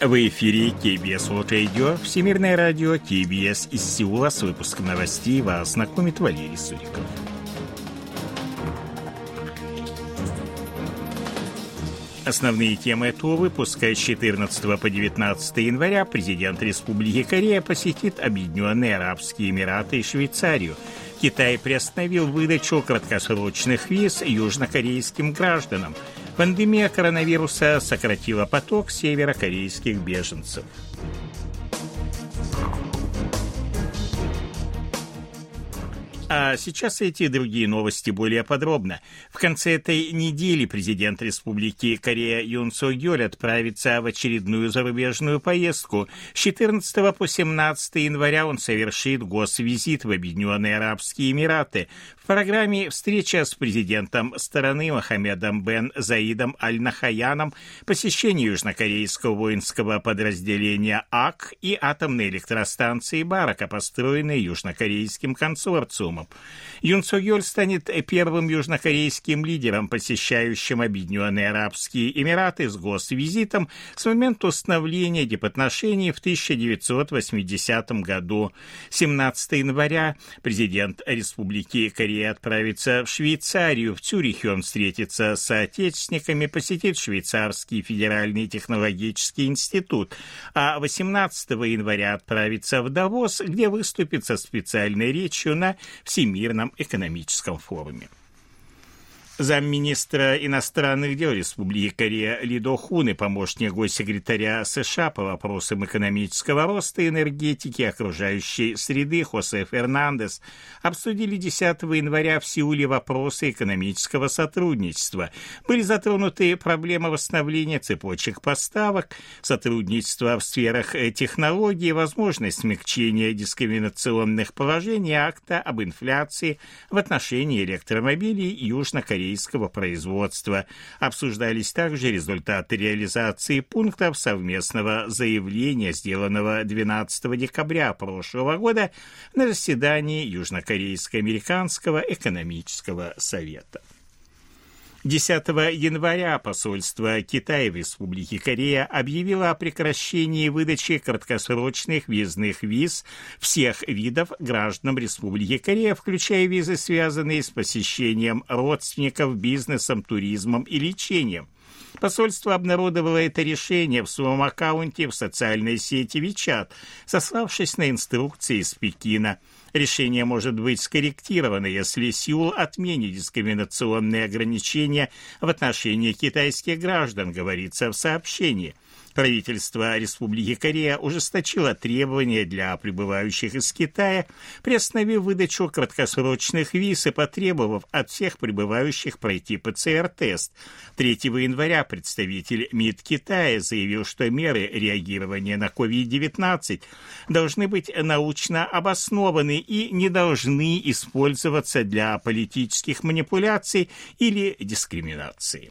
В эфире KBS World Radio, Всемирное радио, KBS из Сеула с выпуском новостей вас знакомит Валерий Суриков. Основные темы этого выпуска с 14 по 19 января президент Республики Корея посетит Объединенные Арабские Эмираты и Швейцарию. Китай приостановил выдачу краткосрочных виз южнокорейским гражданам – Пандемия коронавируса сократила поток северокорейских беженцев. А сейчас эти другие новости более подробно. В конце этой недели президент Республики Корея Юн Со Гёль отправится в очередную зарубежную поездку. С 14 по 17 января он совершит госвизит в Объединенные Арабские Эмираты. В программе встреча с президентом страны Мохаммедом Бен Заидом Аль-Нахаяном, посещение южнокорейского воинского подразделения АК и атомной электростанции Барака, построенной южнокорейским консорциумом. Юн Со Йоль станет первым южнокорейским лидером, посещающим Объединенные Арабские Эмираты с госвизитом с момента установления дипотношений в 1980 году. 17 января президент Республики Корея отправится в Швейцарию. В Цюрихе он встретится с соотечественниками, посетит Швейцарский федеральный технологический институт, а 18 января отправится в Давос, где выступит со специальной речью на Всемирном экономическом форуме. Замминистра иностранных дел Республики Корея Лидо Хун и помощник госсекретаря США по вопросам экономического роста и энергетики окружающей среды Хосе Фернандес обсудили 10 января в Сеуле вопросы экономического сотрудничества. Были затронуты проблемы восстановления цепочек поставок, сотрудничество в сферах технологий, возможность смягчения дискриминационных положений акта об инфляции в отношении электромобилей Южно-Кореи корейского производства. Обсуждались также результаты реализации пунктов совместного заявления, сделанного 12 декабря прошлого года на заседании Южнокорейско-американского экономического совета. 10 января посольство Китая в Республике Корея объявило о прекращении выдачи краткосрочных въездных виз всех видов гражданам Республики Корея, включая визы, связанные с посещением родственников, бизнесом, туризмом и лечением. Посольство обнародовало это решение в своем аккаунте в социальной сети WeChat, сославшись на инструкции из Пекина – Решение может быть скорректировано, если Сеул отменит дискриминационные ограничения в отношении китайских граждан, говорится в сообщении. Правительство Республики Корея ужесточило требования для прибывающих из Китая, приостановив выдачу краткосрочных виз и потребовав от всех прибывающих пройти ПЦР-тест. 3 января представитель МИД Китая заявил, что меры реагирования на COVID-19 должны быть научно обоснованы и не должны использоваться для политических манипуляций или дискриминации.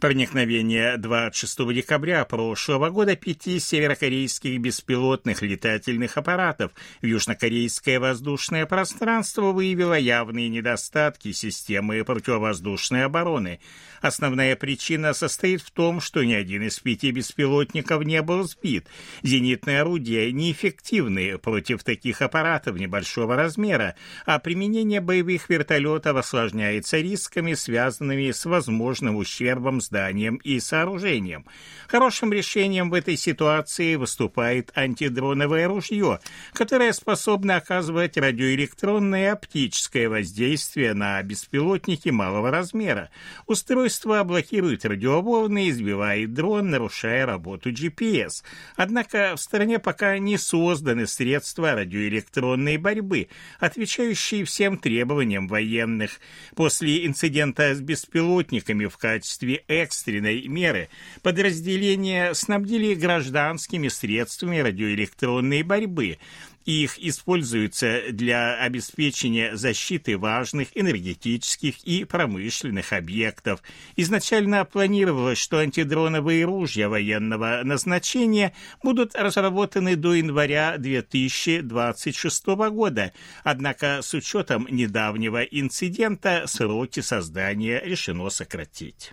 Проникновение 26 декабря прошлого года пяти северокорейских беспилотных летательных аппаратов в южнокорейское воздушное пространство выявило явные недостатки системы противовоздушной обороны. Основная причина состоит в том, что ни один из пяти беспилотников не был сбит. Зенитные орудия неэффективны против таких аппаратов небольшого размера, а применение боевых вертолетов осложняется рисками, связанными с возможным ущербом зданиям и сооружениям. Хорошим решением в этой ситуации выступает антидроновое ружье, которое способно оказывать радиоэлектронное и оптическое воздействие на беспилотники малого размера. Устройство блокирует радиоволны избивает дрон, нарушая работу GPS. Однако в стране пока не созданы средства радиоэлектронной борьбы, отвечающие всем требованиям военных. После инцидента с беспилотниками в качестве экстренной меры подразделения снабдили гражданскими средствами радиоэлектронной борьбы Их используются для обеспечения защиты важных энергетических и промышленных объектов. Изначально планировалось, что антидроновые ружья военного назначения будут разработаны до января 2026 года, однако с учетом недавнего инцидента сроки создания решено сократить.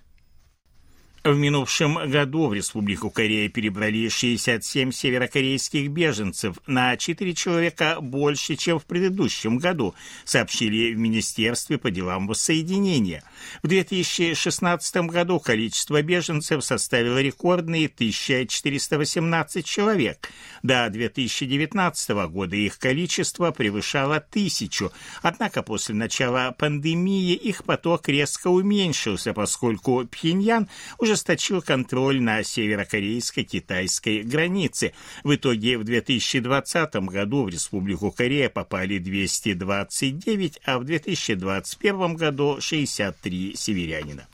В минувшем году в Республику Корея перебрали 67 северокорейских беженцев, на 4 человека больше, чем в предыдущем году, сообщили в Министерстве по делам воссоединения. В 2016 году количество беженцев составило рекордные 1418 человек. До 2019 года их количество превышало тысячу, однако после начала пандемии их поток резко уменьшился, поскольку Пхеньян уже ужесточил контроль на северокорейско-китайской границе. В итоге в 2020 году в Республику Корея попали 229, а в 2021 году 63 северянина.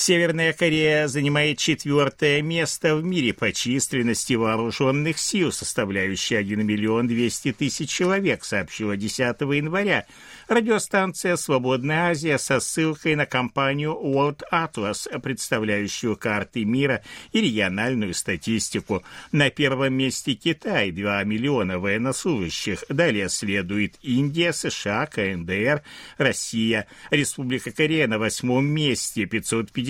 Северная Корея занимает четвертое место в мире по численности вооруженных сил, составляющей 1 миллион 200 тысяч человек, сообщила 10 января радиостанция «Свободная Азия» со ссылкой на компанию World Atlas, представляющую карты мира и региональную статистику. На первом месте Китай, 2 миллиона военнослужащих. Далее следует Индия, США, КНДР, Россия. Республика Корея на восьмом месте,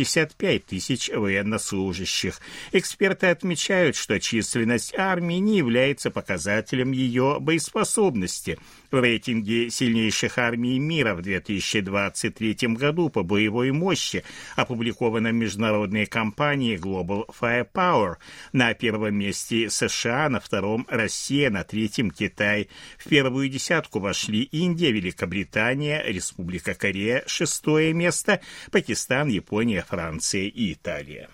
555 тысяч военнослужащих. Эксперты отмечают, что численность армии не является показателем ее боеспособности. В рейтинге сильнейших армий мира в 2023 году по боевой мощи, опубликованном международной компанией Global Firepower. На первом месте США, на втором Россия, на третьем Китай. В первую десятку вошли Индия, Великобритания, Республика Корея, шестое место, Пакистан, Япония, Франция и Италия.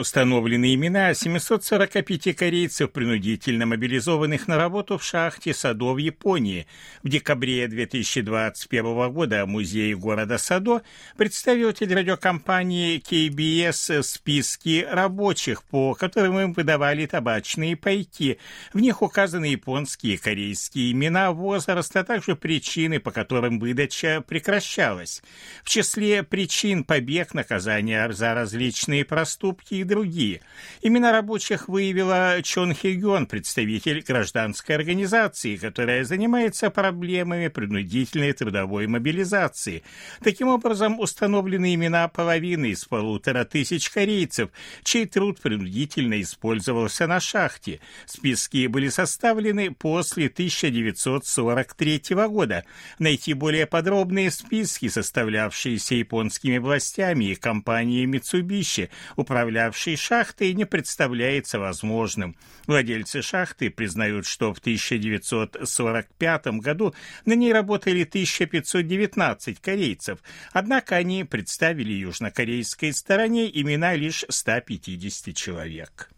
Установлены имена 745 корейцев, принудительно мобилизованных на работу в шахте Садо в Японии. В декабре 2021 года в музее города Садо представитель радиокомпании KBS списки рабочих, по которым им выдавали табачные пайки. В них указаны японские и корейские имена, возраст, а также причины, по которым выдача прекращалась. В числе причин побег, наказания за различные проступки и другие. Имена рабочих выявила Чон Хигён, представитель гражданской организации, которая занимается проблемами принудительной трудовой мобилизации. Таким образом, установлены имена половины из полутора тысяч корейцев, чей труд принудительно использовался на шахте. Списки были составлены после 1943 года. Найти более подробные списки, составлявшиеся японскими властями и компанией Mitsubishi, управлявшей управлявшей шахтой не представляется возможным. Владельцы шахты признают, что в 1945 году на ней работали 1519 корейцев, однако они представили южнокорейской стороне имена лишь 150 человек.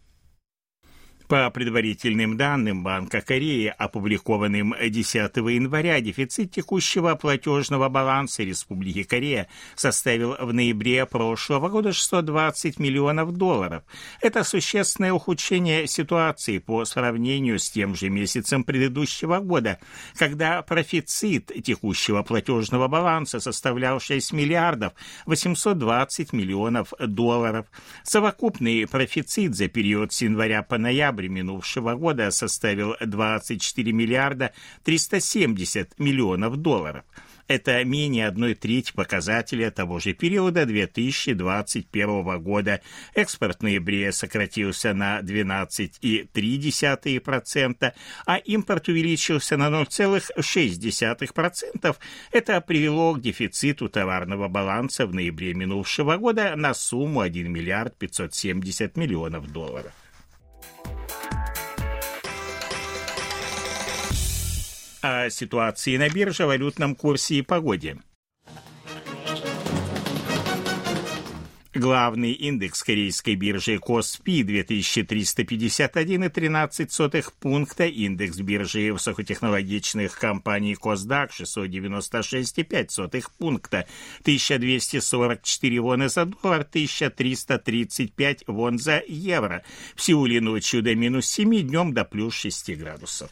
По предварительным данным Банка Кореи, опубликованным 10 января, дефицит текущего платежного баланса Республики Корея составил в ноябре прошлого года 620 миллионов долларов. Это существенное ухудшение ситуации по сравнению с тем же месяцем предыдущего года, когда профицит текущего платежного баланса составлял 6 миллиардов 820 миллионов долларов. Совокупный профицит за период с января по ноябрь ноябре минувшего года составил 24 миллиарда 370 миллионов долларов. Это менее одной трети показателя того же периода 2021 года. Экспорт в ноябре сократился на 12,3%, а импорт увеличился на 0,6%. Это привело к дефициту товарного баланса в ноябре минувшего года на сумму 1 миллиард 570 миллионов долларов. О ситуации на бирже, валютном курсе и погоде. Главный индекс корейской биржи Коспи 2351,13 пункта, индекс биржи высокотехнологичных компаний Косдак 696,5 пункта, 1244 вона за доллар, 1335 вон за евро. В Сеуле ночью до минус 7, днем до плюс 6 градусов.